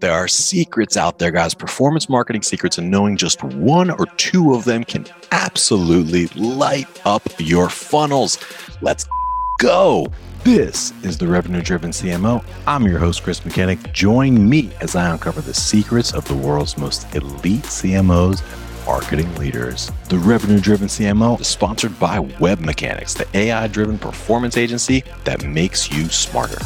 There are secrets out there, guys, performance marketing secrets, and knowing just one or two of them can absolutely light up your funnels. Let's go. This is the Revenue Driven CMO. I'm your host, Chris Mechanic. Join me as I uncover the secrets of the world's most elite CMOs and marketing leaders. The Revenue Driven CMO is sponsored by WebMechanix, the AI driven performance agency that makes you smarter.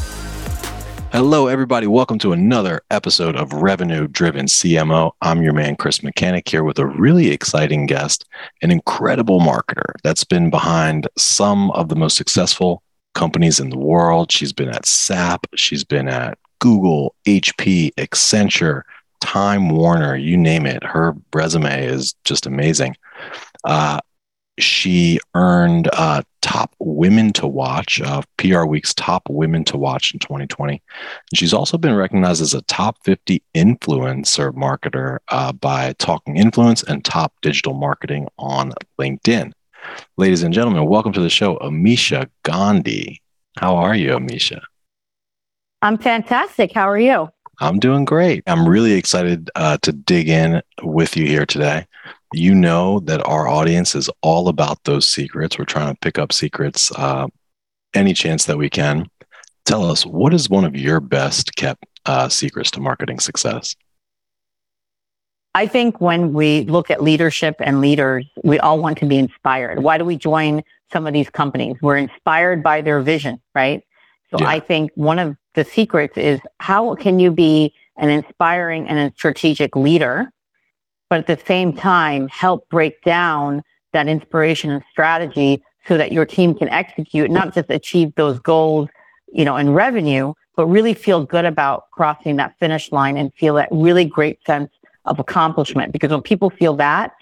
Hello, everybody. Welcome to another episode of Revenue Driven CMO. I'm your man, Chris Mechanic, here with a really exciting guest, an incredible marketer that's been behind some of the most successful companies in the world. She's been at SAP, she's been at Google, HP, Accenture, Time Warner, you name it. Her resume is just amazing. Uh, she earned uh, top women to watch, uh, PR Week's top women to watch in 2020. And she's also been recognized as a top 50 influencer marketer uh, by Talking Influence and top digital marketing on LinkedIn. Ladies and gentlemen, welcome to the show, Amisha Gandhi. How are you, Amisha? I'm fantastic. How are you? I'm doing great. I'm really excited uh, to dig in with you here today. You know that our audience is all about those secrets. We're trying to pick up secrets uh, any chance that we can. Tell us, what is one of your best kept uh, secrets to marketing success? I think when we look at leadership and leaders, we all want to be inspired. Why do we join some of these companies? We're inspired by their vision, right? So yeah. I think one of the secrets is how can you be an inspiring and a strategic leader, but at the same time help break down that inspiration and strategy so that your team can execute, not just achieve those goals, you know, in revenue, but really feel good about crossing that finish line and feel that really great sense of accomplishment. Because when people feel that,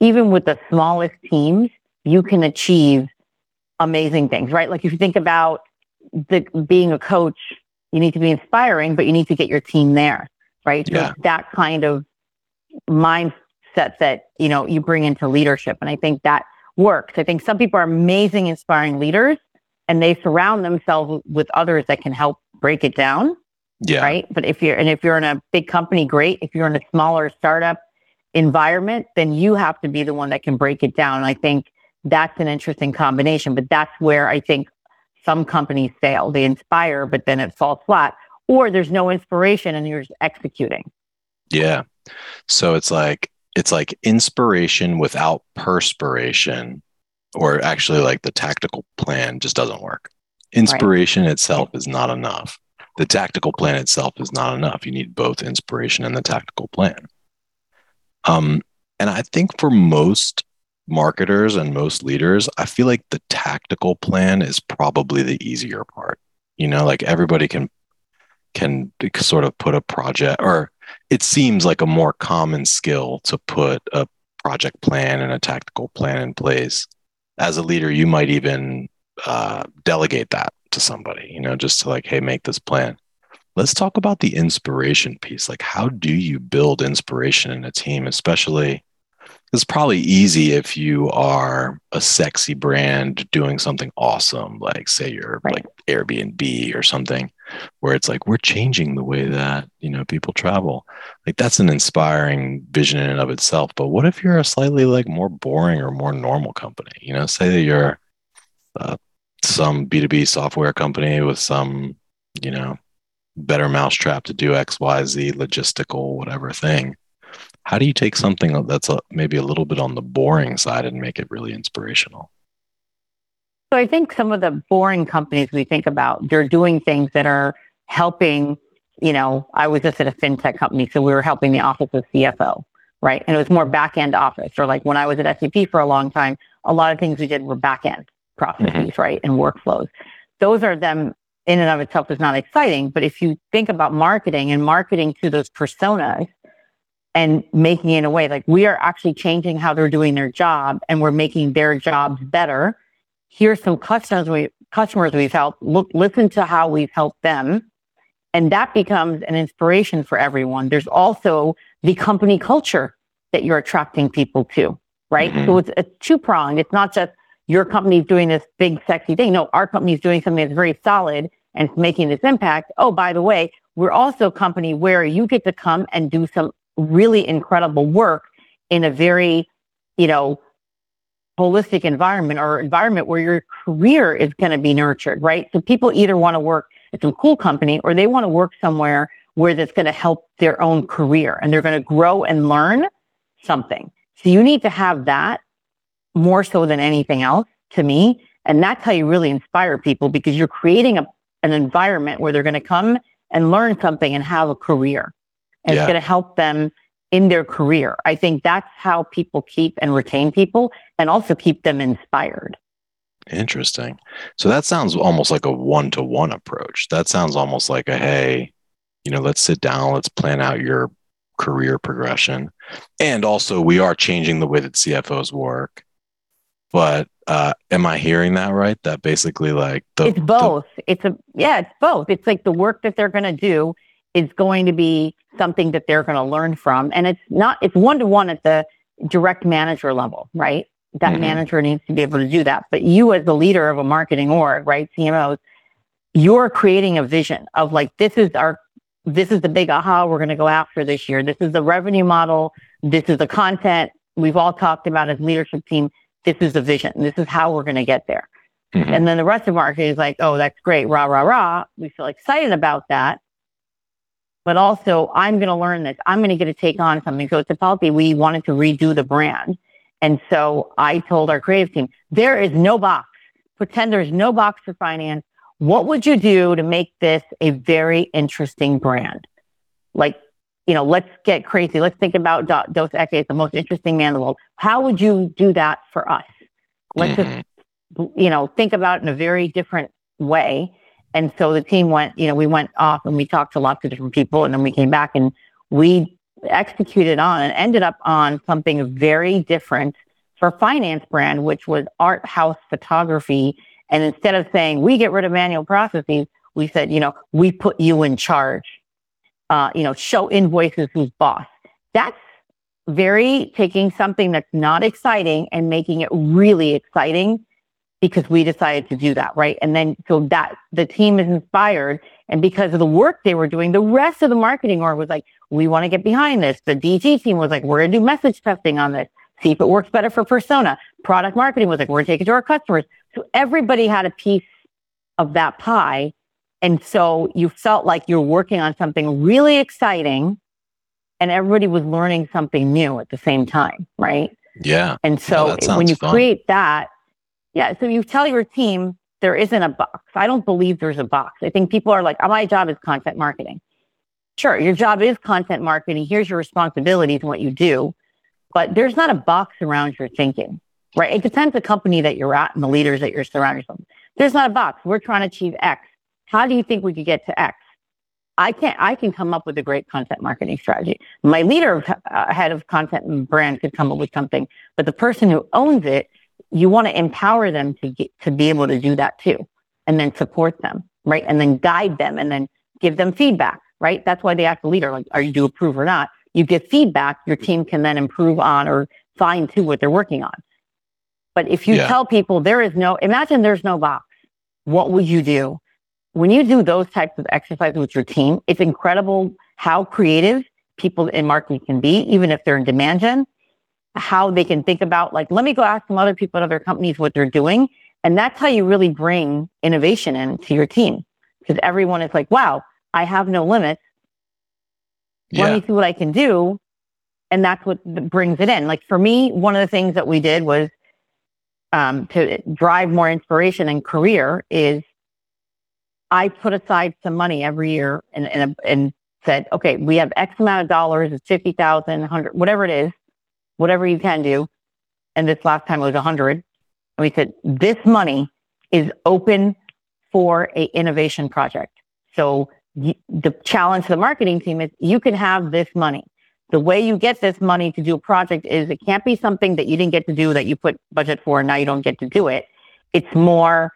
even with the smallest teams, you can achieve amazing things, right? Like if you think about the being a coach, you need to be inspiring, but you need to get your team there, right? Yeah. So that kind of mindset that, you know, you bring into leadership. And I think that works. I think some people are amazing, inspiring leaders and they surround themselves with others that can help break it down. Yeah. Right. But if you're, and if you're in a big company, great. If you're in a smaller startup environment, then you have to be the one that can break it down. And I think that's an interesting combination, but that's where I think some companies fail. They inspire, but then it falls flat, or there's no inspiration and you're just executing. Yeah. So it's like it's like inspiration without perspiration, or actually like the tactical plan just doesn't work. Inspiration right. itself is not enough. The tactical plan itself is not enough. You need both inspiration and the tactical plan. Um, and I think for most marketers and most leaders, I feel like the tactical plan is probably the easier part. You know, like everybody can can sort of put a project or it seems like a more common skill to put a project plan and a tactical plan in place. As a leader, you might even uh, delegate that to somebody, you know, just to like, hey, make this plan. Let's talk about the inspiration piece. Like, how do you build inspiration in a team, especially it's probably easy if you are a sexy brand doing something awesome, like say you're right. like Airbnb or something, where it's like we're changing the way that you know people travel. Like that's an inspiring vision in and of itself. But what if you're a slightly like more boring or more normal company? You know, say that you're uh, some B2B software company with some, you know, better mousetrap to do X, Y, Z logistical, whatever thing how do you take something that's a, maybe a little bit on the boring side and make it really inspirational? So I think some of the boring companies we think about, they're doing things that are helping, you know, I was just at a fintech company, so we were helping the office of CFO, right? And it was more back end office. Or like when I was at SAP for a long time, a lot of things we did were back end processes, mm-hmm. right? And workflows. Those are them in and of itself is not exciting. But if you think about marketing and marketing to those personas, and making it in a way like we are actually changing how they're doing their job and we're making their jobs better. Here's some customers we customers we've helped. Look, listen to how we've helped them. And that becomes an inspiration for everyone. There's also the company culture that you're attracting people to, right? Mm-hmm. So it's, it's two pronged. It's not just your company's doing this big sexy thing. No, our company's doing something that's very solid and it's making this impact. Oh, by the way, we're also a company where you get to come and do some really incredible work in a very, you know, holistic environment or environment where your career is going to be nurtured, right? So people either want to work at some cool company or they want to work somewhere where that's going to help their own career and they're going to grow and learn something. So you need to have that more so than anything else to me. And that's how you really inspire people because you're creating a, an environment where they're going to come and learn something and have a career. And yeah. it's going to help them in their career. I think that's how people keep and retain people and also keep them inspired. Interesting. So that sounds almost like a one to one approach. That sounds almost like a hey, you know, let's sit down, let's plan out your career progression. And also, we are changing the way that CFOs work. But uh, am I hearing that right? That basically, like, the, it's both. The... it's a yeah, it's both. It's like the work that they're going to do is going to be something that they're going to learn from, and it's not. It's one to one at the direct manager level, right? That mm-hmm. manager needs to be able to do that. But you, as the leader of a marketing org, right, CMOs, you're creating a vision of like this is our this is the big aha we're going to go after this year. This is the revenue model. This is the content we've all talked about as leadership team. This is the vision. This is how we're going to get there. Mm-hmm. And then the rest of the market is like, oh, that's great. Rah, rah, rah. We feel excited about that. But also, I'm going to learn this. I'm going to get to take on something. So at Tipalti, we wanted to redo the brand. And so I told our creative team, there is no box. Pretend there's no box for finance. What would you do to make this a very interesting brand? Like, you know, let's get crazy. Let's think about Dos Equis, the most interesting man in the world. How would you do that for us? Let's mm-hmm. just, you know, think about it in a very different way. And so the team went, you know, we went off and we talked to lots of different people and then we came back and we executed on and ended up on something very different for finance brand, which was art house photography and instead of saying we get rid of manual processes, we said, you know, we put you in charge. Uh, you know, show invoices who's boss. That's very taking something that's not exciting and making it really exciting because we decided to do that, right? And then so that the team is inspired. And because of the work they were doing, the rest of the marketing org was like, we want to get behind this. The DG team was like, we're going to do message testing on this, see if it works better for persona. Product marketing was like, we're going to take it to our customers. So everybody had a piece of that pie. And so you felt like you're working on something really exciting and everybody was learning something new at the same time, right? Yeah. And so when you fun. create that, yeah, so you tell your team there isn't a box. I don't believe there's a box. I think people are like, oh, my job is content marketing. Sure, your job is content marketing. Here's your responsibilities and what you do, but there's not a box around your thinking right? It depends the company that you're at and the leaders that you're surrounding yourself. There's not a box. We're trying to achieve X. How do you think we could get to X? I can't. I can come up with a great content marketing strategy. My leader, uh, head of content and brand, could come up with something, but the person who owns it, you want to empower them to get to be able to do that too, and then support them, right? And then guide them, and then give them feedback, right? That's why they act the leader, like, "Are you do approve or not?" You get feedback. Your team can then improve on or fine tune what they're working on. But if you yeah. tell people there is no, imagine there's no box, what would you do? When you do those types of exercises with your team, it's incredible how creative people in marketing can be, even if they're in demand gen, how they can think about like, let me go ask some other people at other companies what they're doing. And that's how you really bring innovation into your team because everyone is like, wow, I have no limits. Yeah. Let me see what I can do. And that's what brings it in. Like for me, one of the things that we did was um, to drive more inspiration and career is I put aside some money every year and, and, and said, okay, we have X amount of dollars, it's 50,000, 100, whatever it is, whatever you can do. And this last time it was 100. And we said, this money is open for a innovation project. So the challenge to the marketing team is you can have this money the way you get this money to do a project is it can't be something that you didn't get to do that you put budget for and now you don't get to do it. It's more,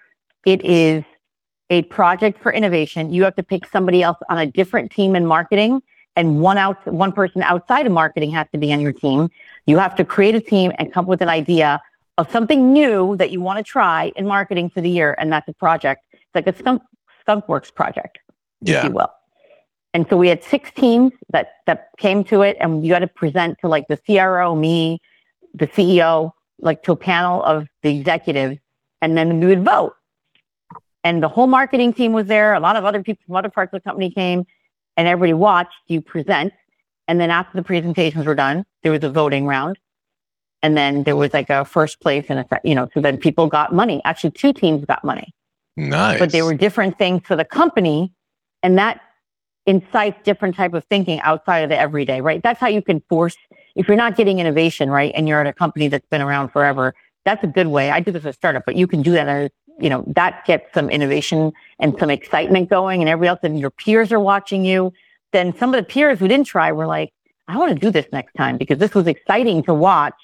it is a project for innovation. You have to pick somebody else on a different team in marketing and one out, one person outside of marketing has to be on your team. You have to create a team and come up with an idea of something new that you want to try in marketing for the year. And that's a project. It's like a skunk, skunk works project, yeah. if you will. And so we had six teams that, that came to it and you got to present to like the CRO, me, the CEO, like to a panel of the executives, and then we would vote. And the whole marketing team was there. A lot of other people from other parts of the company came and everybody watched you present. And then after the presentations were done, there was a voting round. And then there was like a first place and a, you know, so then people got money. Actually, two teams got money. Nice. But they were different things for the company. And that incites different type of thinking outside of the everyday, right? That's how you can force, if you're not getting innovation, right? And you're at a company that's been around forever, that's a good way. I do this as a startup, but you can do that as, you know, that gets some innovation and some excitement going and everybody else and your peers are watching you. Then some of the peers who didn't try were like, I want to do this next time because this was exciting to watch.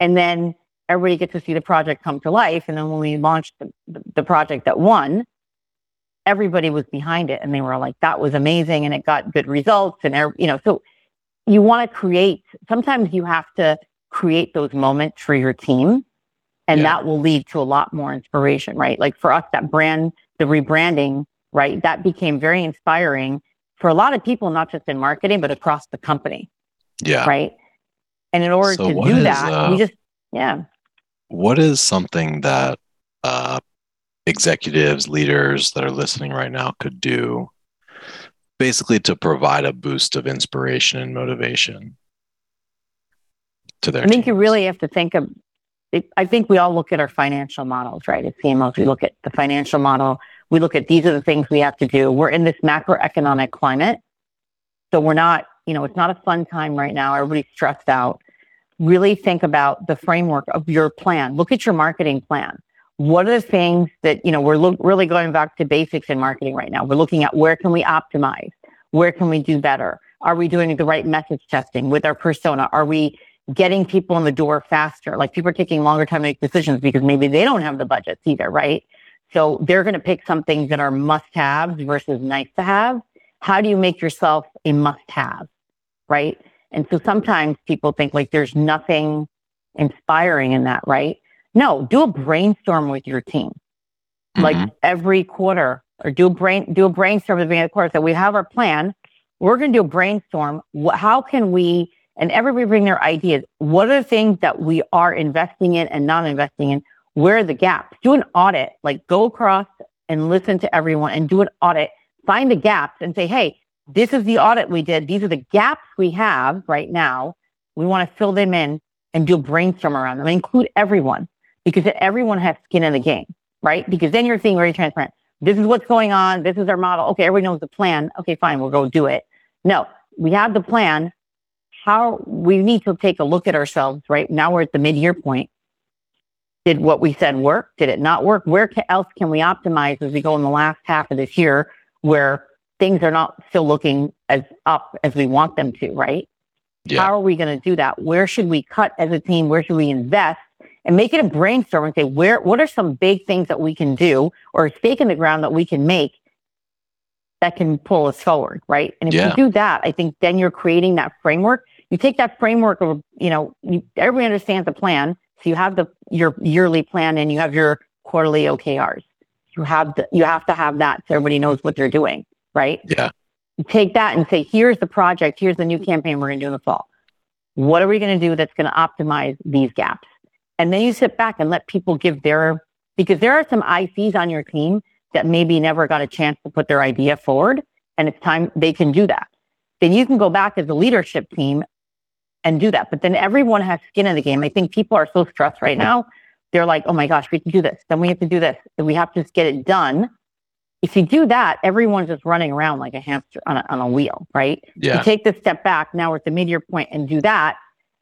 And then everybody gets to see the project come to life. And then when we launched the, the project that won, everybody was behind it and they were like, that was amazing and it got good results. And, you know, so you want to create, sometimes you have to create those moments for your team and yeah. that will lead to a lot more inspiration, right? Like for us, that brand, the rebranding, right? That became very inspiring for a lot of people, not just in marketing, but across the company. Yeah. Right. And in order so to do is, that, uh, we just, yeah. What is something that uh, executives, leaders that are listening right now could do basically to provide a boost of inspiration and motivation to their I think teams? you really have to think of I think we all look at our financial models, right? As CMOs, we look at the financial model. We look at these are the things we have to do. We're in this macroeconomic climate. So we're not, you know, it's not a fun time right now. Everybody's stressed out. Really think about the framework of your plan. Look at your marketing plan what are the things that, you know, we're lo- really going back to basics in marketing right now. We're looking at where can we optimize? Where can we do better? Are we doing the right message testing with our persona? Are we getting people in the door faster? Like people are taking longer time to make decisions because maybe they don't have the budgets either, right? So they're going to pick some things that are must haves versus nice to have. How do you make yourself a must have? Right. And so sometimes people think like there's nothing inspiring in that, right? No, do a brainstorm with your team. Mm-hmm. Like every quarter or do a brain do a brainstorm at the beginning of the quarter. So we have our plan. We're going to do a brainstorm. How can we and everybody bring their ideas. What are the things that we are investing in and not investing in? Where are the gaps? Do an audit, like go across and listen to everyone and do an audit. Find the gaps and say, hey, this is the audit we did. These are the gaps we have right now. We want to fill them in and do a brainstorm around them. Include everyone because everyone has skin in the game, right? Because then you're seeing very transparent. This is what's going on. This is our model. Okay, everybody knows the plan. Okay, fine, we'll go do it. No, we have the plan. How we need to take a look at ourselves, right? Now we're at the mid-year point. Did what we said work? Did it not work? Where else can we optimize as we go in the last half of this year where things are not still looking as up as we want them to, right? Yeah. How are we going to do that? Where should we cut as a team? Where should we invest? and make it a brainstorm and say, where, what are some big things that we can do or a stake in the ground that we can make that can pull us forward, right? And if yeah. you do that, I think then you're creating that framework. You take that framework of, you know, you, everybody understands the plan. So you have the, your yearly plan and you have your quarterly OKRs. You have the, you have to have that so everybody knows what they're doing, right? Yeah. You take that and say, here's the project. Here's the new campaign we're going to do in the fall. What are we going to do that's going to optimize these gaps? And then you sit back and let people give their, because there are some ICs on your team that maybe never got a chance to put their idea forward. And it's time they can do that. Then you can go back as a leadership team and do that. But then everyone has skin in the game. I think people are so stressed right now. They're like, oh my gosh, we have to do this. Then we have to do this. And we have to just get it done. If you do that, everyone's just running around like a hamster on a, on a wheel, right? Yeah. You take the step back. Now we're at the mid-year point and do that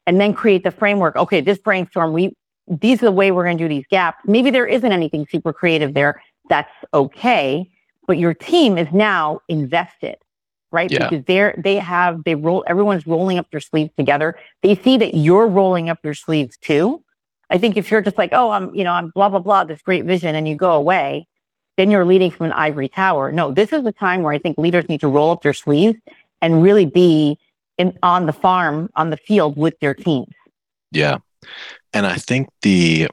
and then create the framework. Okay, this brainstorm, we these are the way we're going to do these gaps. Maybe there isn't anything super creative there. That's okay. But your team is now invested, right? Yeah. Because they're, they have, they roll, everyone's rolling up their sleeves together. They see that you're rolling up your sleeves too. I think if you're just like, oh, I'm, you know, I'm blah, blah, blah, this great vision and you go away, then you're leading from an ivory tower. No, this is the time where I think leaders need to roll up their sleeves and really be in, on the farm, on the field with their teams. Yeah and i think the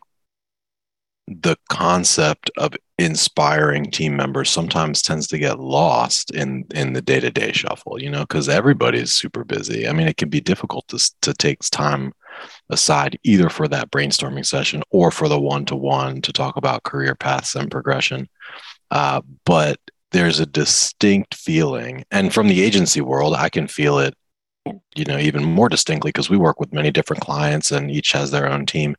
the concept of inspiring team members sometimes tends to get lost in in the day-to-day shuffle you know because everybody's super busy. I mean it can be difficult to, to take time aside either for that brainstorming session or for the one-to-one to talk about career paths and progression. Uh, but there's a distinct feeling and from the agency world i can feel it you know even more distinctly because we work with many different clients and each has their own team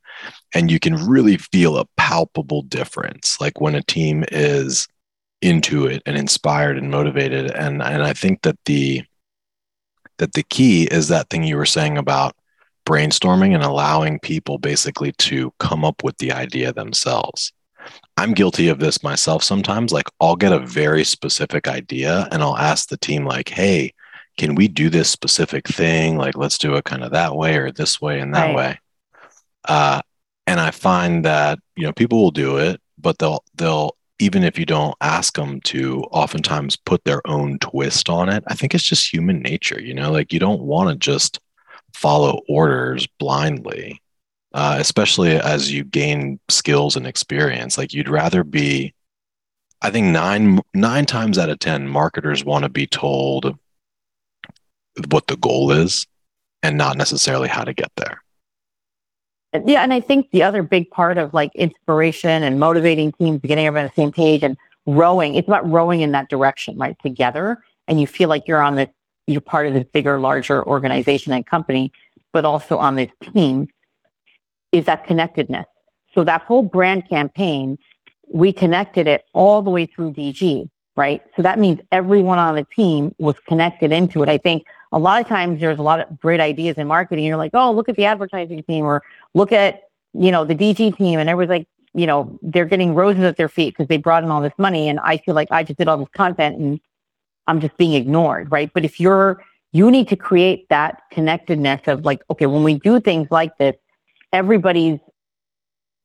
and you can really feel a palpable difference like when a team is into it and inspired and motivated and and I think that the that the key is that thing you were saying about brainstorming and allowing people basically to come up with the idea themselves. I'm guilty of this myself sometimes like I'll get a very specific idea and I'll ask the team like hey can we do this specific thing? Like, let's do it kind of that way or this way and that right. way. Uh, and I find that you know people will do it, but they'll they'll even if you don't ask them to, oftentimes put their own twist on it. I think it's just human nature, you know. Like you don't want to just follow orders blindly, uh, especially as you gain skills and experience. Like you'd rather be. I think nine nine times out of ten, marketers want to be told what the goal is and not necessarily how to get there. Yeah, and I think the other big part of like inspiration and motivating teams, getting everyone on the same page and rowing, it's about rowing in that direction, right? Together. And you feel like you're on this, you're part of this bigger, larger organization and company, but also on this team is that connectedness. So that whole brand campaign, we connected it all the way through DG, right? So that means everyone on the team was connected into it. I think a lot of times there's a lot of great ideas in marketing. You're like, oh, look at the advertising team or look at, you know, the DG team. And everyone's like, you know, they're getting roses at their feet because they brought in all this money. And I feel like I just did all this content and I'm just being ignored. Right. But if you're, you need to create that connectedness of like, okay, when we do things like this, everybody's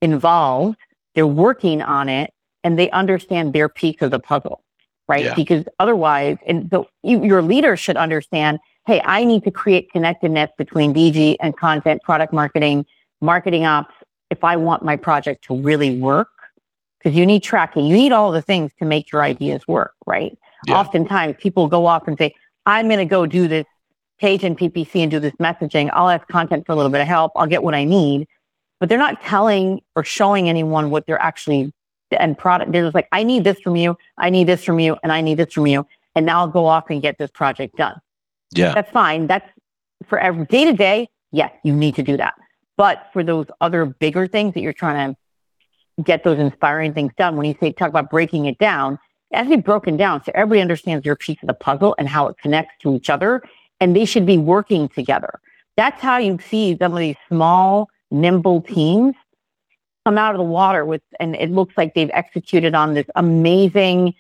involved, they're working on it and they understand their piece of the puzzle. Right. Yeah. Because otherwise, and the, your leader should understand hey, I need to create connectedness between DG and content, product marketing, marketing ops, if I want my project to really work. Because you need tracking, you need all the things to make your ideas work, right? Yeah. Oftentimes people go off and say, I'm going to go do this page in PPC and do this messaging. I'll ask content for a little bit of help. I'll get what I need. But they're not telling or showing anyone what they're actually end product. They're just like, I need this from you. I need this from you. And I need this from you. And now I'll go off and get this project done. Yeah. That's fine. That's for every day to day. Yes, you need to do that. But for those other bigger things that you're trying to get those inspiring things done, when you say talk about breaking it down, it has to be broken down so everybody understands your piece of the puzzle and how it connects to each other. And they should be working together. That's how you see some of these small, nimble teams come out of the water with, and it looks like they've executed on this amazing,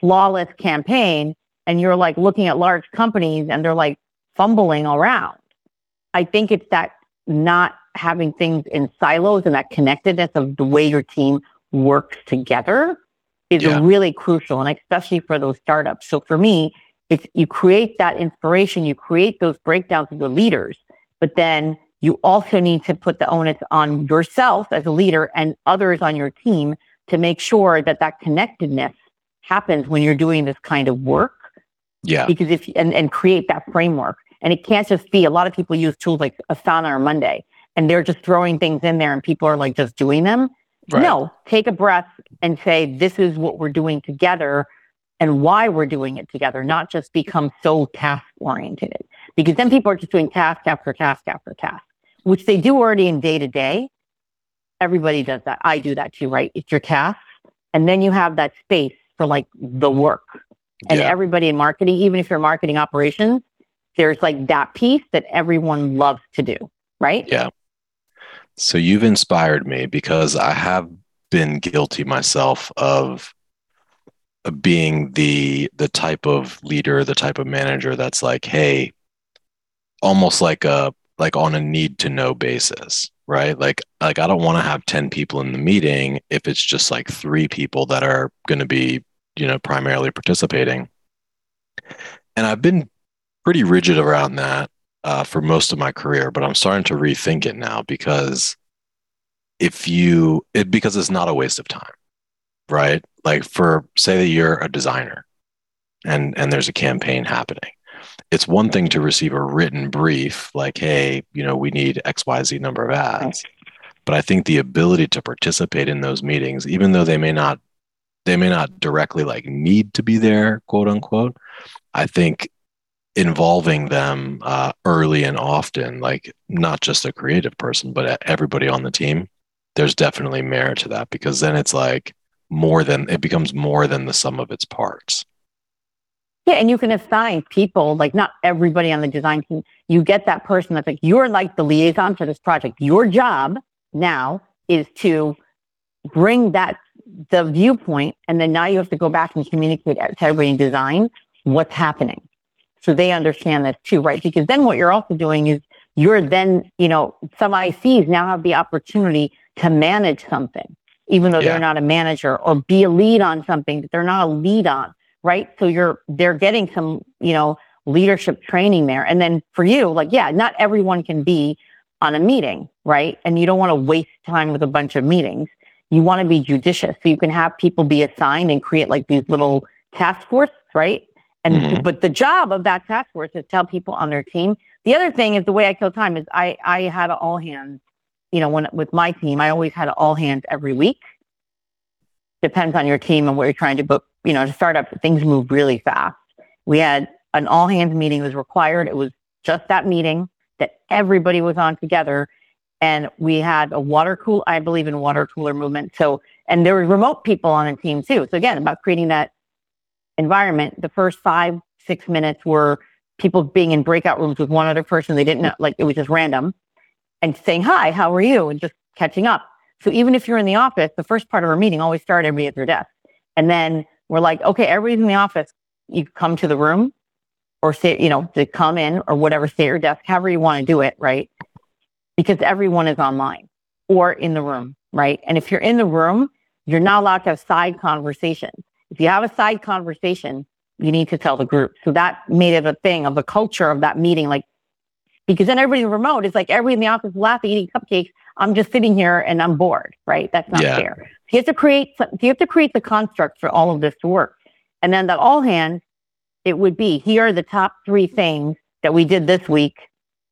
flawless campaign and you're like looking at large companies and they're like fumbling around. I think it's that not having things in silos and that connectedness of the way your team works together is yeah. really crucial. And especially for those startups. So for me, it's you create that inspiration, you create those breakdowns of the leaders, but then you also need to put the onus on yourself as a leader and others on your team to make sure that that connectedness happens when you're doing this kind of work yeah. Because if and, and create that framework. And it can't just be a lot of people use tools like Asana or Monday and they're just throwing things in there and people are like just doing them. Right. No, take a breath and say, this is what we're doing together and why we're doing it together, not just become so task oriented. Because then people are just doing task after task after task, which they do already in day to day. Everybody does that. I do that too, right? It's your task. And then you have that space for like the work and yeah. everybody in marketing, even if you're marketing operations, there's like that piece that everyone loves to do, right? Yeah. So you've inspired me because I have been guilty myself of being the the type of leader, the type of manager that's like, hey, almost like a like on a need to know basis, right? Like like I don't want to have 10 people in the meeting if it's just like 3 people that are going to be you know primarily participating and i've been pretty rigid around that uh, for most of my career but i'm starting to rethink it now because if you it because it's not a waste of time right like for say that you're a designer and and there's a campaign happening it's one thing to receive a written brief like hey you know we need xyz number of ads but i think the ability to participate in those meetings even though they may not they may not directly like need to be there quote unquote i think involving them uh, early and often like not just a creative person but everybody on the team there's definitely merit to that because then it's like more than it becomes more than the sum of its parts. Yeah, and you can assign people, like not everybody on the design team. You get that person that's like, you're like the liaison for this project. Your job now is to bring that the viewpoint, and then now you have to go back and communicate to everybody in design what's happening. So they understand this too, right? Because then what you're also doing is you're then, you know, some ICs now have the opportunity to manage something, even though yeah. they're not a manager, or be a lead on something that they're not a lead on, right? So you're they're getting some, you know, leadership training there. And then for you, like, yeah, not everyone can be on a meeting, right? And you don't want to waste time with a bunch of meetings. You want to be judicious. So you can have people be assigned and create like these little task force, right? And mm-hmm. but the job of that task force is tell people on their team. The other thing is the way I kill time is I I had all hands you know, when with my team, I always had all hands every week. Depends on your team and what you're trying to book. You know, to start up, things move really fast. We had an all hands meeting was required. It was just that meeting that everybody was on together. And we had a water cool, I believe in water cooler movement. So, and there were remote people on the team too. So again, about creating that environment, the first five, six minutes were people being in breakout rooms with one other person. They didn't know, like it was just random and saying, hi, how are you? And just catching up. So even if you're in the office, the first part of our meeting always started everybody at their desk. And then we're like, okay, everybody's in the office. You come to the room or say, you know, to come in or whatever, stay at your desk, however you want to do it, right? Because everyone is online or in the room, right? And if you're in the room, you're not allowed to have side conversations. If you have a side conversation, you need to tell the group. So that made it a thing of the culture of that meeting. Like because then everybody remote is like everybody in the office laughing, eating cupcakes. I'm just sitting here and I'm bored, right? That's not yeah. fair. So you have to create, you have to create the construct for all of this to work. And then that all hands, it would be, here are the top three things that we did this week.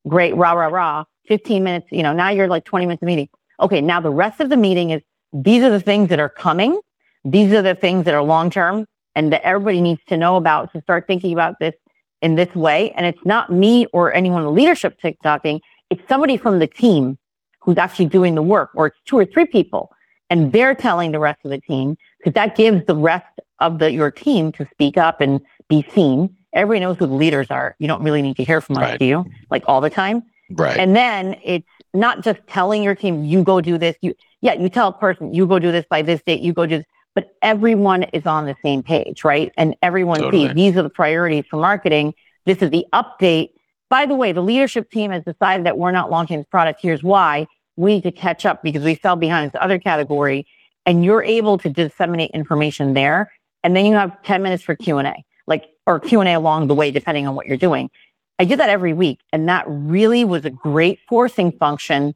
Great, rah, rah, rah. 15 minutes, you know, now you're like 20 minutes of meeting. Okay, now the rest of the meeting is, these are the things that are coming. These are the things that are long term and that everybody needs to know about to start thinking about this in this way. And it's not me or anyone in leadership TikToking. It's somebody from the team who's actually doing the work, or it's two or three people, and they're telling the rest of the team because that gives the rest of the your team to speak up and be seen. Everybody knows who the leaders are. You don't really need to hear from us, right. do you? Like all the time. Right. And then it's not just telling your team, you go do this. You yeah, you tell a person, you go do this by this date, you go do this but everyone is on the same page, right? And everyone totally. sees these are the priorities for marketing. This is the update. By the way, the leadership team has decided that we're not launching this product. Here's why. We need to catch up because we fell behind this other category. And you're able to disseminate information there. And then you have 10 minutes for Q&A, like, or Q&A along the way, depending on what you're doing. I did that every week. And that really was a great forcing function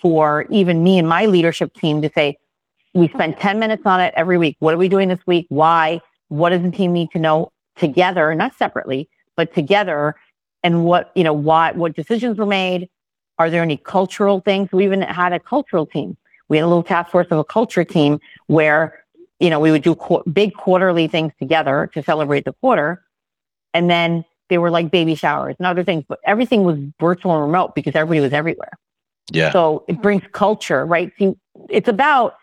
for even me and my leadership team to say, we spend 10 minutes on it every week. What are we doing this week? Why? What does the team need to know together, not separately, but together? And what, you know, why, what decisions were made? Are there any cultural things? We even had a cultural team. We had a little task force of a culture team where, you know, we would do qu- big quarterly things together to celebrate the quarter. And then they were like baby showers and other things, but everything was virtual and remote because everybody was everywhere. Yeah. So it brings culture, right? See, it's about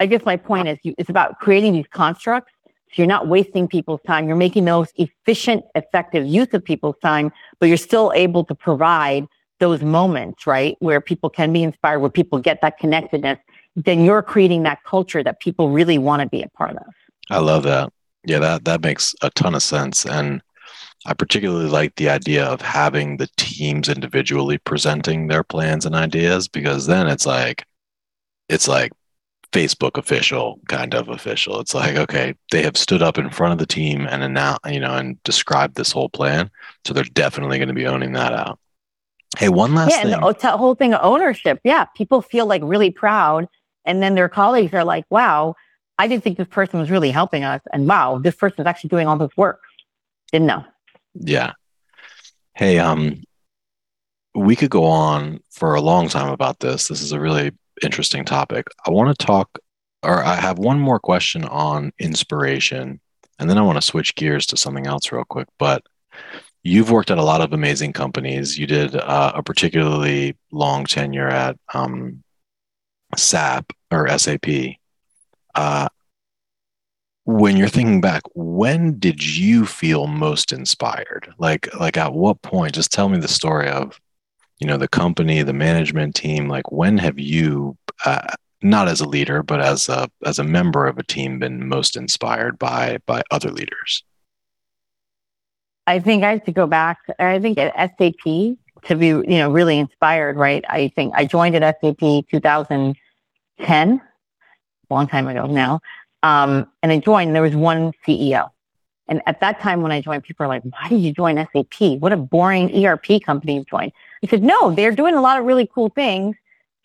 I guess my point is you, it's about creating these constructs. So you're not wasting people's time. You're making the most efficient, effective use of people's time, but you're still able to provide those moments, right? Where people can be inspired, where people get that connectedness. Then you're creating that culture that people really want to be a part of. I love that. Yeah, that, that makes a ton of sense. And I particularly like the idea of having the teams individually presenting their plans and ideas because then it's like, it's like Facebook official kind of official. It's like, okay, they have stood up in front of the team and now, you know, and described this whole plan. So they're definitely going to be owning that out. Hey, one last thing. yeah, thing. and the whole thing of ownership. Yeah, people feel like really proud, and then their colleagues are like, "Wow, I didn't think this person was really helping us, and wow, this person is actually doing all this work." Didn't know. Yeah. Hey, um, we could go on for a long time about this. This is a really interesting topic. I want to talk, or I have one more question on inspiration, and then I want to switch gears to something else real quick. But you've worked at a lot of amazing companies. You did uh, a particularly long tenure at um, SAP or SAP. Uh, when you're thinking back, when did you feel most inspired? Like, like at what point? Just tell me the story of, you know, the company, the management team. Like, when have you, uh, not as a leader, but as a as a member of a team, been most inspired by by other leaders? I think I have to go back. I think at SAP to be, you know, really inspired, right? I think I joined at SAP 2010, a long time ago now. Um, and I joined, there was one CEO. And at that time when I joined, people are like, why did you join SAP? What a boring ERP company you've joined. I said, no, they're doing a lot of really cool things.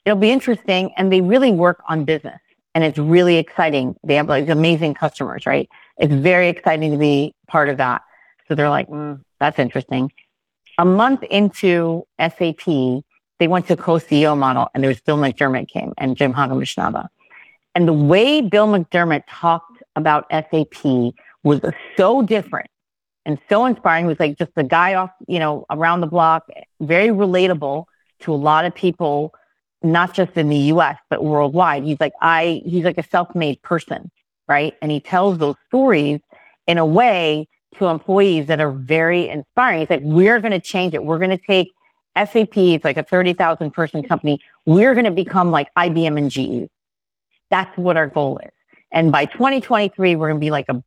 It'll be interesting. And they really work on business and it's really exciting. They have like amazing customers, right? It's very exciting to be part of that. So they're like, mm, that's interesting. A month into SAP, they went to co-CEO model and there was Bill McDermott came and Jim Hagemann Snabe. And the way Bill McDermott talked about SAP was so different and so inspiring. It was like just the guy off, you know, around the block, very relatable to a lot of people, not just in the US, but worldwide. He's like, I, he's like a self-made person, right? And he tells those stories in a way to employees that are very inspiring. He's like, we're going to change it. We're going to take SAP, it's like a 30,000 person company. We're going to become like IBM and GE. That's what our goal is. And by 2023, we're going to be like a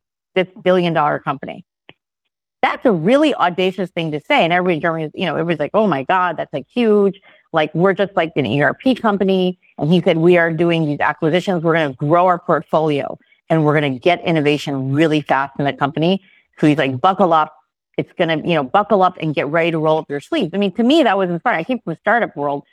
billion dollar company. That's a really audacious thing to say. And everybody, Germany, you know, everybody's like, oh my God, that's like huge. Like we're just like an ERP company. And he said, we are doing these acquisitions. We're going to grow our portfolio and we're going to get innovation really fast in the company. So he's like, buckle up. It's going to, you know, buckle up and get ready to roll up your sleeves. I mean, to me, that was inspiring. I came from a startup world.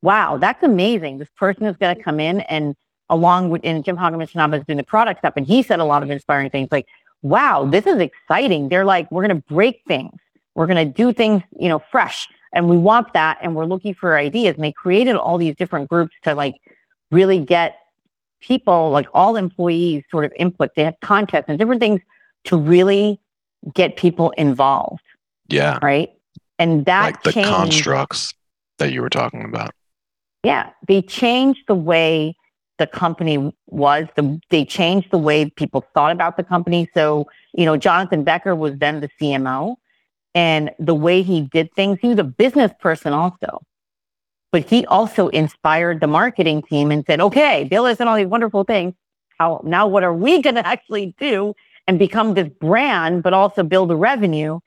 Wow, that's amazing. This person is going to come in and along with, and Jim Hagemann Snabe is doing the product stuff. And he said a lot of inspiring things like, wow, this is exciting. They're like, we're going to break things. We're going to do things, you know, fresh. And we want that. And we're looking for ideas. And they created all these different groups to like really get people, like all employees sort of input. They had contests and different things to really get people involved. Yeah. Right. And that like the changed, constructs that you were talking about. Yeah. They changed the way the company was. The, they changed the way people thought about the company. So, you know, Jonathan Becher was then the CMO and the way he did things, he was a business person also. But he also inspired the marketing team and said, okay, Bill has done all these wonderful things. How now what are we going to actually do and become this brand, but also build a revenue?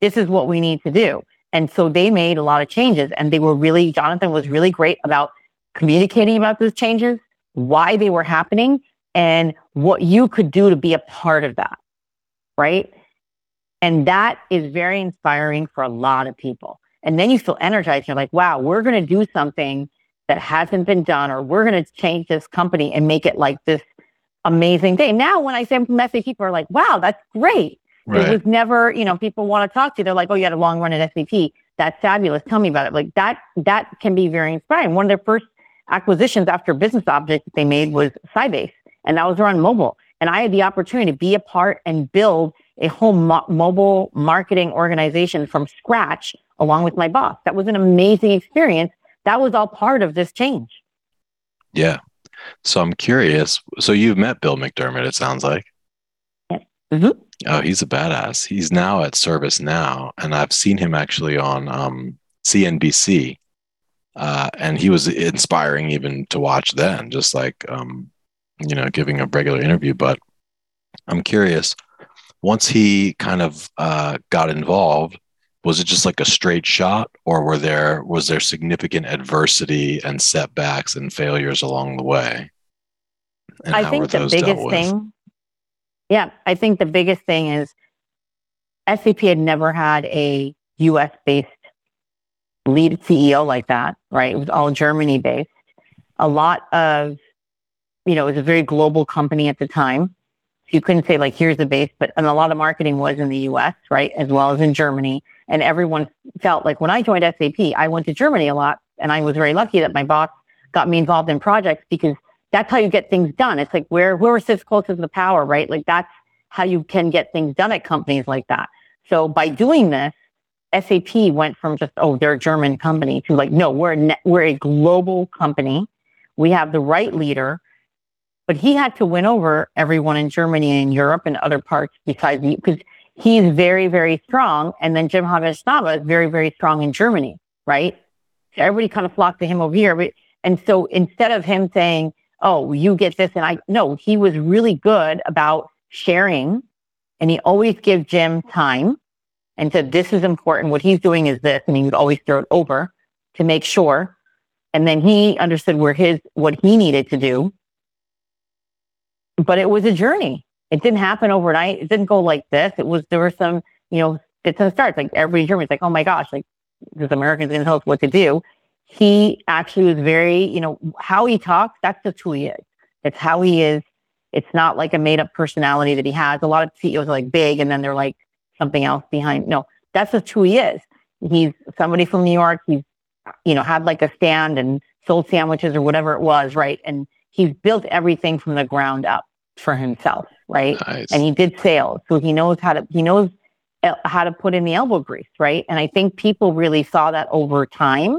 This is what we need to do. And so they made a lot of changes and they were really, Jonathan was really great about communicating about those changes, why they were happening and what you could do to be a part of that. Right. And that is very inspiring for a lot of people. And then you feel energized. You're like, wow, we're going to do something that hasn't been done, or we're going to change this company and make it like this amazing thing. Now, when I say message, people are like, wow, that's great. Right. It was never, you know, people want to talk to you. They're like, oh, you had a long run at SAP. That's fabulous. Tell me about it. Like that, that can be very inspiring. One of their first acquisitions after Business Object that they made was Sybase, and that was around mobile. And I had the opportunity to be a part and build a whole mo- mobile marketing organization from scratch along with my boss. That was an amazing experience. That was all part of this change. Yeah. So I'm curious. So you've met Bill McDermott, it sounds like. Mm-hmm. Oh, he's a badass. He's now at ServiceNow, and I've seen him actually on um, CNBC uh, and he was inspiring even to watch then, just like um, you know, giving a regular interview. But I'm curious, once he kind of uh, got involved, was it just like a straight shot, or were there was there significant adversity and setbacks and failures along the way? And I think the biggest thing, yeah, I think the biggest thing is SAP had never had a U.S. based lead CEO like that, right? It was all Germany based. A lot of, you know, it was a very global company at the time. You couldn't say like, here's the base, but and a lot of marketing was in the US, right? As well as in Germany. And everyone felt like when I joined SAP, I went to Germany a lot and I was very lucky that my boss got me involved in projects because that's how you get things done. It's like where, where sits closest to the power, right? Like that's how you can get things done at companies like that. So by doing this, SAP went from just, oh, they're a German company to like, no, we're a, we're a global company. We have the right leader, but he had to win over everyone in Germany and Europe and other parts besides because he's very, very strong. And then Jim Hagemann Snabe is very, very strong in Germany, right? So everybody kind of flocked to him over here. And so instead of him saying, oh, you get this, and I, no, he was really good about sharing and he always gave Jim time and said, this is important. What he's doing is this. And he would always throw it over to make sure. And then he understood where his, what he needed to do. But it was a journey. It didn't happen overnight. It didn't go like this. It was, there were some, you know, it's a start. Like in Germany like, oh my gosh, like this American's to tell us what to do. He actually was very, you know, how he talks, that's just who he is. It's how he is. It's not like a made up personality that he has. A lot of CEOs are like big and then they're like something else behind. No, that's just who he is. He's somebody from New York. He's, you know, had like a stand and sold sandwiches or whatever it was, right? And he's built everything from the ground up for himself, right? Nice. And he did sales, so he knows how to he knows uh, how to put in the elbow grease, right? And I think people really saw that over time,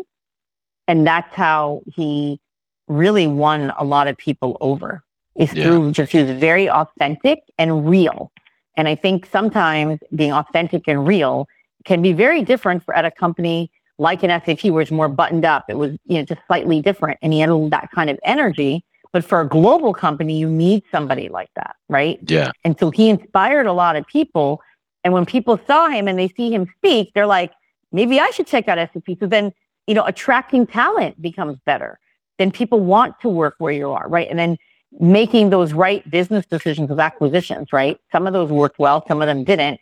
and that's how he really won a lot of people over. Is yeah. through just he was very authentic and real, and I think sometimes being authentic and real can be very different for at a company like an SAP where it's more buttoned up. It was, you know, just slightly different and he had that kind of energy. But for a global company, you need somebody like that, right? Yeah. And so he inspired a lot of people. And when people saw him and they see him speak, they're like, maybe I should check out SAP. So then, you know, attracting talent becomes better. Then people want to work where you are, right? And then making those right business decisions of acquisitions, right? Some of those worked well, some of them didn't.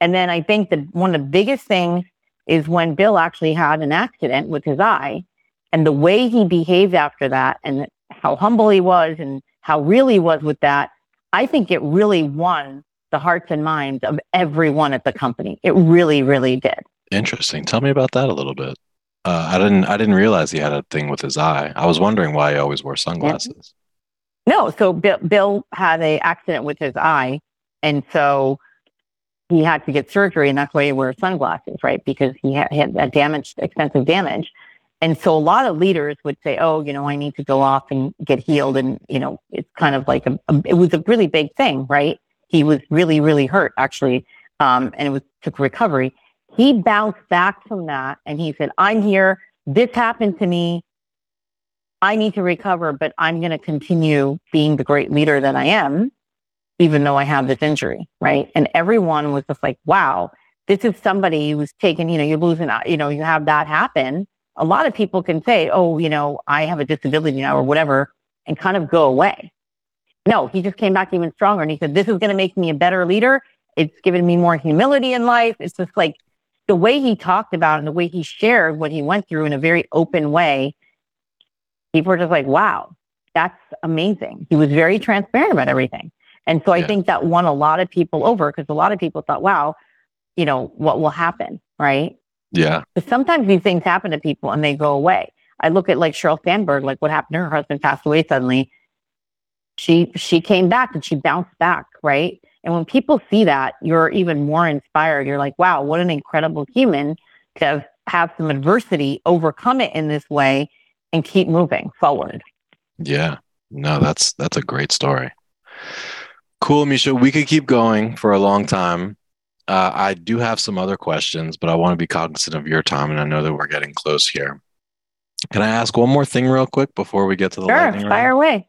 And then I think that one of the biggest things is when Bill actually had an accident with his eye and the way he behaved after that and how humble he was and how real he was with that. I think it really won the hearts and minds of everyone at the company. It really, really did. Interesting. Tell me about that a little bit. Uh, I didn't. I didn't realize he had a thing with his eye. I was wondering why he always wore sunglasses. No, so Bill, Bill had a accident with his eye, and so he had to get surgery, and that's why he wears sunglasses, right? Because he had, had a damage, extensive damage. And so a lot of leaders would say, "Oh, you know, I need to go off and get healed," and you know, it's kind of like a, a it was a really big thing, right? He was really, really hurt actually, um, and it was took recovery. He bounced back from that, and he said, "I'm here. This happened to me. I need to recover, but I'm going to continue being the great leader that I am, even though I have this injury, right? And everyone was just like, wow, this is somebody who's taken, you know, you're losing, you know, you have that happen. A lot of people can say, oh, you know, I have a disability now or whatever, and kind of go away. No, he just came back even stronger and he said, this is going to make me a better leader. It's given me more humility in life. It's just like the way he talked about and the way he shared what he went through in a very open way people were just like, wow, that's amazing. He was very transparent about everything. And so I yeah. think that won a lot of people over because a lot of people thought, wow, you know, what will happen? Right. Yeah. But sometimes these things happen to people and they go away. I look at like Sheryl Sandberg, like what happened to her husband passed away suddenly. She she came back and she bounced back, right? And when people see that, you're even more inspired. You're like, wow, what an incredible human to have, have some adversity, overcome it in this way, and keep moving forward. Yeah. No, that's that's a great story. Cool, Misha. We could keep going for a long time. Uh, I do have some other questions, but I want to be cognizant of your time, and I know that we're getting close here. Can I ask one more thing real quick before we get to the sure, lightning fire round? away.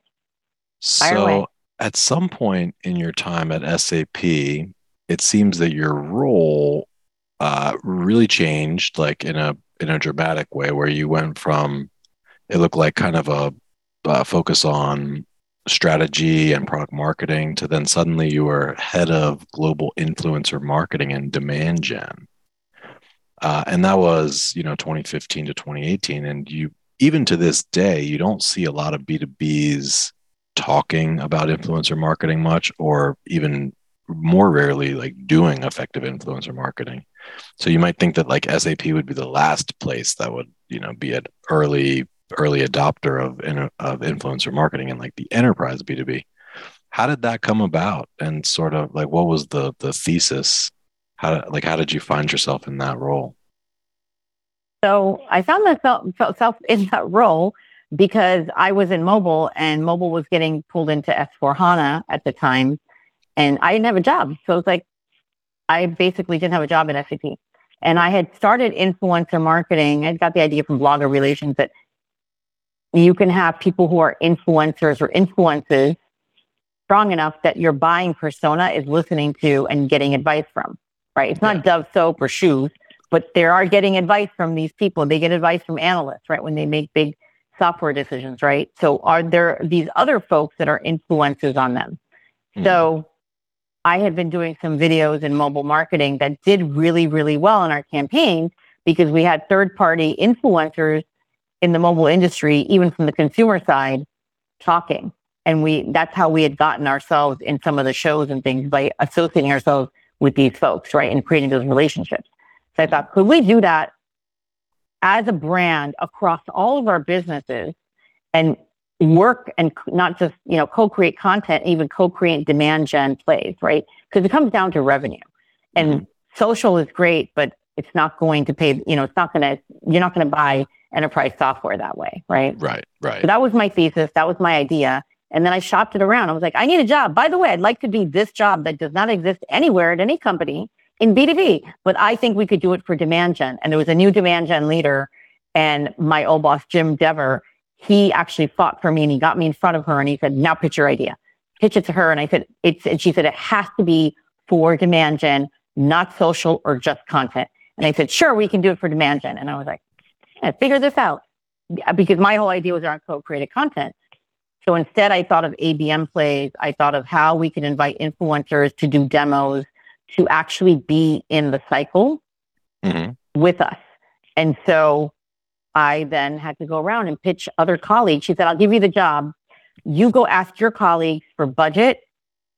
Fire so, away. at some point in your time at SAP, it seems that your role uh, really changed, like in a in a dramatic way, where you went from it looked like kind of a uh, focus on strategy and product marketing to then suddenly you were head of global influencer marketing and demand gen Uh, and that was, you know, 2015 to 2018. And you, even to this day, you don't see a lot of B2Bs talking about influencer marketing much, or even more rarely, like doing effective influencer marketing. So you might think that like SAP would be the last place that would, you know, be an early early adopter of of influencer marketing in like the enterprise B2B. How did that come about? And sort of like what was the the thesis how like how did you find yourself in that role? So I found myself in that role because I was in mobile and mobile was getting pulled into S/4HANA at the time and I didn't have a job. So it was like, I basically didn't have a job at SAP. And I had started influencer marketing. I got the idea from blogger relations that you can have people who are influencers or influences strong enough that your buying persona is listening to and getting advice from right? It's not Dove soap or shoes, but they are getting advice from these people. They get advice from analysts, right? When they make big software decisions, right? So are there these other folks that are influencers on them? Mm. So I had been doing some videos in mobile marketing that did really, really well in our campaigns because we had third party influencers in the mobile industry, even from the consumer side, talking. And we that's how we had gotten ourselves in some of the shows and things by associating ourselves with these folks, right? And creating those relationships. So I thought, could we do that as a brand across all of our businesses and work and not just, you know, co-create content, even co-create demand gen plays, right? Because it comes down to revenue. And mm-hmm. social is great, but it's not going to pay, you know, it's not going to, you're not going to buy enterprise software that way, right? Right, right. So that was my thesis. That was my idea. And then I shopped it around. I was like, I need a job. By the way, I'd like to do this job that does not exist anywhere at any company in B2B, but I think we could do it for demand gen. And there was a new demand gen leader and my old boss, Jim Dever, he actually fought for me and he got me in front of her and he said, now pitch your idea. Pitch it to her. And I said, it's, and she said, it has to be for demand gen, not social or just content. And I said, sure, we can do it for demand gen. And I was like, yeah, figure this out because my whole idea was around co-created content. So instead, I thought of ABM plays. I thought of how we could invite influencers to do demos to actually be in the cycle mm-hmm. with us. And so I then had to go around and pitch other colleagues. She said, I'll give you the job. You go ask your colleagues for budget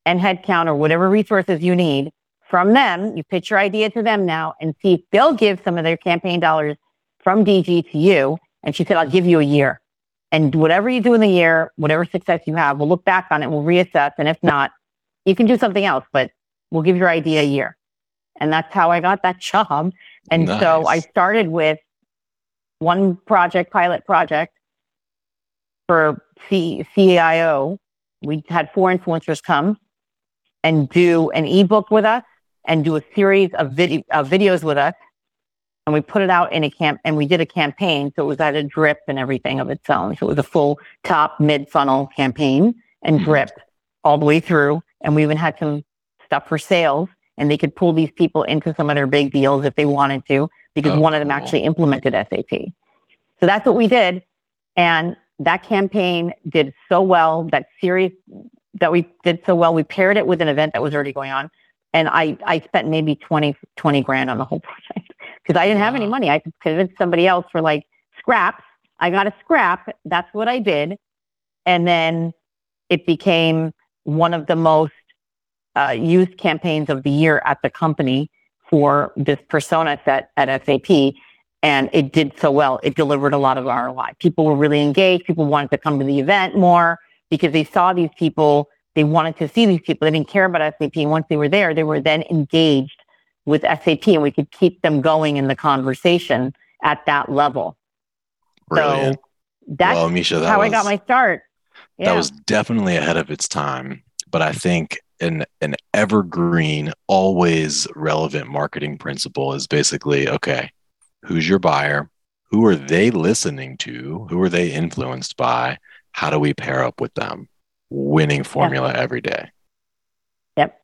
and headcount or whatever resources you need from them. You pitch your idea to them now and see if they'll give some of their campaign dollars from DG to you. And she said, I'll give you a year. And whatever you do in the year, whatever success you have, we'll look back on it, we'll reassess. And if not, you can do something else, but we'll give your idea a year. And that's how I got that job. And nice. so I started with one project, pilot project for C- CIO. We had four influencers come and do an ebook with us and do a series of, vid- videos with us and we put it out in a camp and we did a campaign. So it was at a drip and everything of its own. So it was a full top mid funnel campaign and mm-hmm. drip all the way through. And we even had some stuff for sales and they could pull these people into some of their big deals if they wanted to, because oh, one of them cool. actually implemented SAP. So that's what we did. And that campaign did so well, that series that we did so well, we paired it with an event that was already going on. And I, I spent maybe 20, 20 grand on the whole project because I didn't have any money. I convinced somebody else for like scraps. I got a scrap. That's what I did. And then it became one of the most uh, used campaigns of the year at the company for this persona set at SAP. And it did so well. It delivered a lot of ROI. People were really engaged. People wanted to come to the event more because they saw these people. They wanted to see these people. They didn't care about SAP. And once they were there, they were then engaged with SAP and we could keep them going in the conversation at that level. Brilliant. So that's well, Misha, that how was, I got my start. Yeah. That was definitely ahead of its time. But I think an an evergreen, always relevant marketing principle is basically okay, who's your buyer? Who are they listening to? Who are they influenced by? How do we pair up with them? Winning formula yeah. every day. Yep.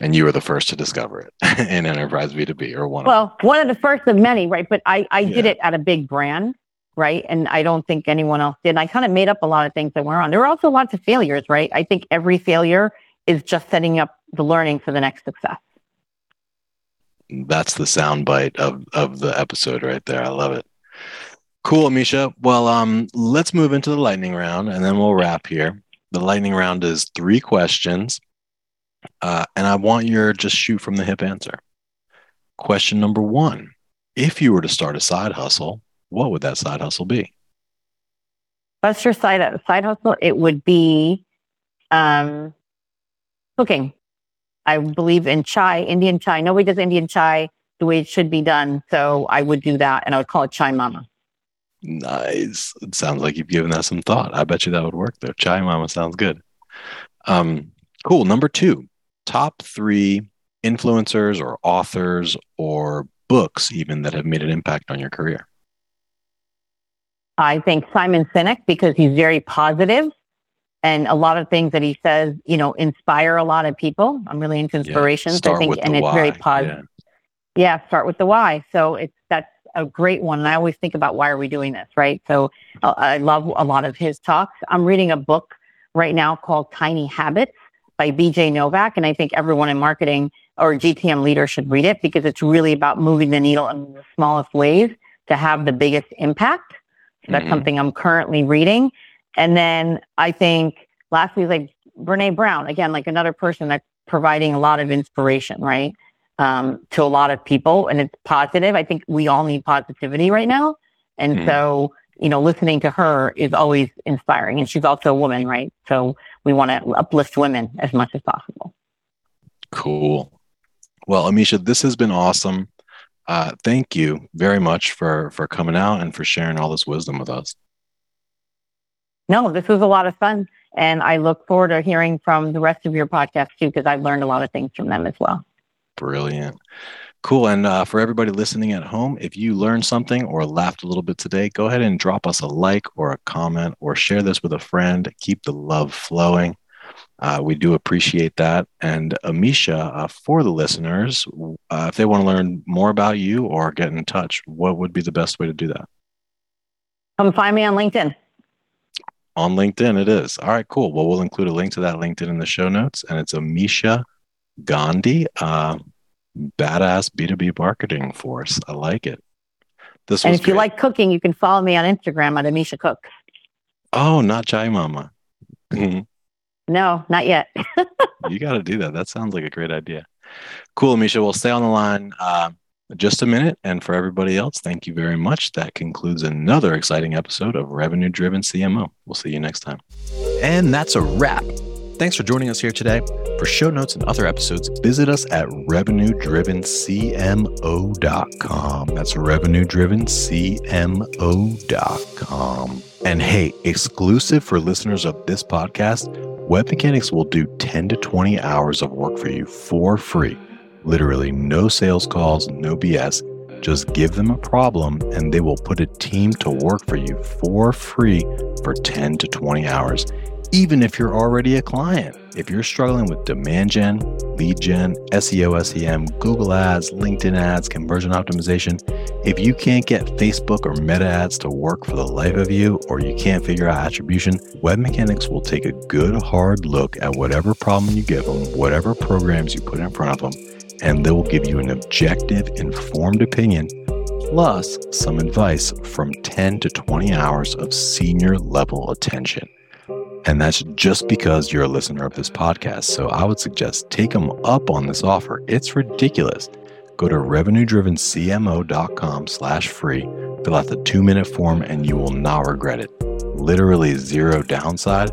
And you were the first to discover it in enterprise B2B or one well, of one of the first of many, right? But I, I yeah. did it at a big brand, right? And I don't think anyone else did. I kind of made up a lot of things that were on. There were also lots of failures, right? I think every failure is just setting up the learning for the next success. That's the soundbite of of the episode right there. I love it. Cool, Amisha. Well, um, let's move into the lightning round, and then we'll wrap here. The lightning round is three questions, uh, and I want your just shoot from the hip answer. Question number one: If you were to start a side hustle, what would that side hustle be? What's your side side hustle? It would be um, cooking. I believe in chai, Indian chai. Nobody does Indian chai the way it should be done, so I would do that, and I would call it Chai Mama. Nice. It sounds like you've given that some thought. I bet you that would work though. Chai Mama sounds good. Um, cool. Number two, top three influencers or authors or books even that have made an impact on your career. I think Simon Sinek because he's very positive and a lot of things that he says, you know, inspire a lot of people. I'm really into inspirations. Yeah, I think, and it's why. very positive. Yeah. yeah, start with the why. So it's that's a great one. And I always think about why are we doing this, right? So uh, I love a lot of his talks. I'm reading a book right now called Tiny Habits by BJ Novak. And I think everyone in marketing or GTM leader should read it because it's really about moving the needle in the smallest ways to have the biggest impact. So that's mm-hmm. something I'm currently reading. And then I think lastly, like Brene Brown, again, like another person that's providing a lot of inspiration, right? Um, to a lot of people and it's positive. I think we all need positivity right now. And mm. so, you know, listening to her is always inspiring. And she's also a woman, right? So we want to uplift women as much as possible. Cool. Well, Amisha, this has been awesome. Uh, thank you very much for for coming out and for sharing all this wisdom with us. No, this was a lot of fun. And I look forward to hearing from the rest of your podcast too, because I've learned a lot of things from them as well. Brilliant. Cool. And uh, for everybody listening at home, if you learned something or laughed a little bit today, go ahead and drop us a like or a comment or share this with a friend. Keep the love flowing. Uh, we do appreciate that. And Amisha, uh, for the listeners, uh, if they want to learn more about you or get in touch, what would be the best way to do that? Come find me on LinkedIn. On LinkedIn, it is. All right, cool. Well, we'll include a link to that LinkedIn in the show notes. And it's Amisha Gandhi, uh, badass B2B marketing force. I like it. This and if great. you like cooking, you can follow me on Instagram at Amisha Cook. Oh, not Chai Mama. no, not yet. you got to do that. That sounds like a great idea. Cool, Amisha. We'll stay on the line uh, just a minute. And for everybody else, thank you very much. That concludes another exciting episode of Revenue Driven CMO. We'll see you next time. And that's a wrap. Thanks for joining us here today. For show notes and other episodes, visit us at revenuedrivencmo.com. That's revenuedrivencmo.com. And hey, exclusive for listeners of this podcast, WebMechanix will do 10 to 20 hours of work for you for free. Literally, no sales calls, no BS. Just give them a problem and they will put a team to work for you for free for 10 to 20 hours even if you're already a client. If you're struggling with demand gen, lead gen, SEO, SEM, Google ads, LinkedIn ads, conversion optimization, if you can't get Facebook or Meta ads to work for the life of you, or you can't figure out attribution, WebMechanix will take a good hard look at whatever problem you give them, whatever programs you put in front of them, and they will give you an objective, informed opinion plus some advice from 10 to 20 hours of senior level attention. And that's just because you're a listener of this podcast. So I would suggest take them up on this offer. It's ridiculous. Go to revenuedrivencmo.com slash free, fill out the two minute form, and you will not regret it. Literally zero downside,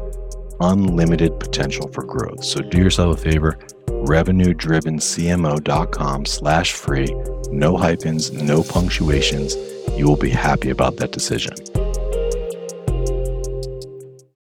unlimited potential for growth. So do yourself a favor, revenuedrivencmo.com slash free, no hyphens, no punctuations. You will be happy about that decision.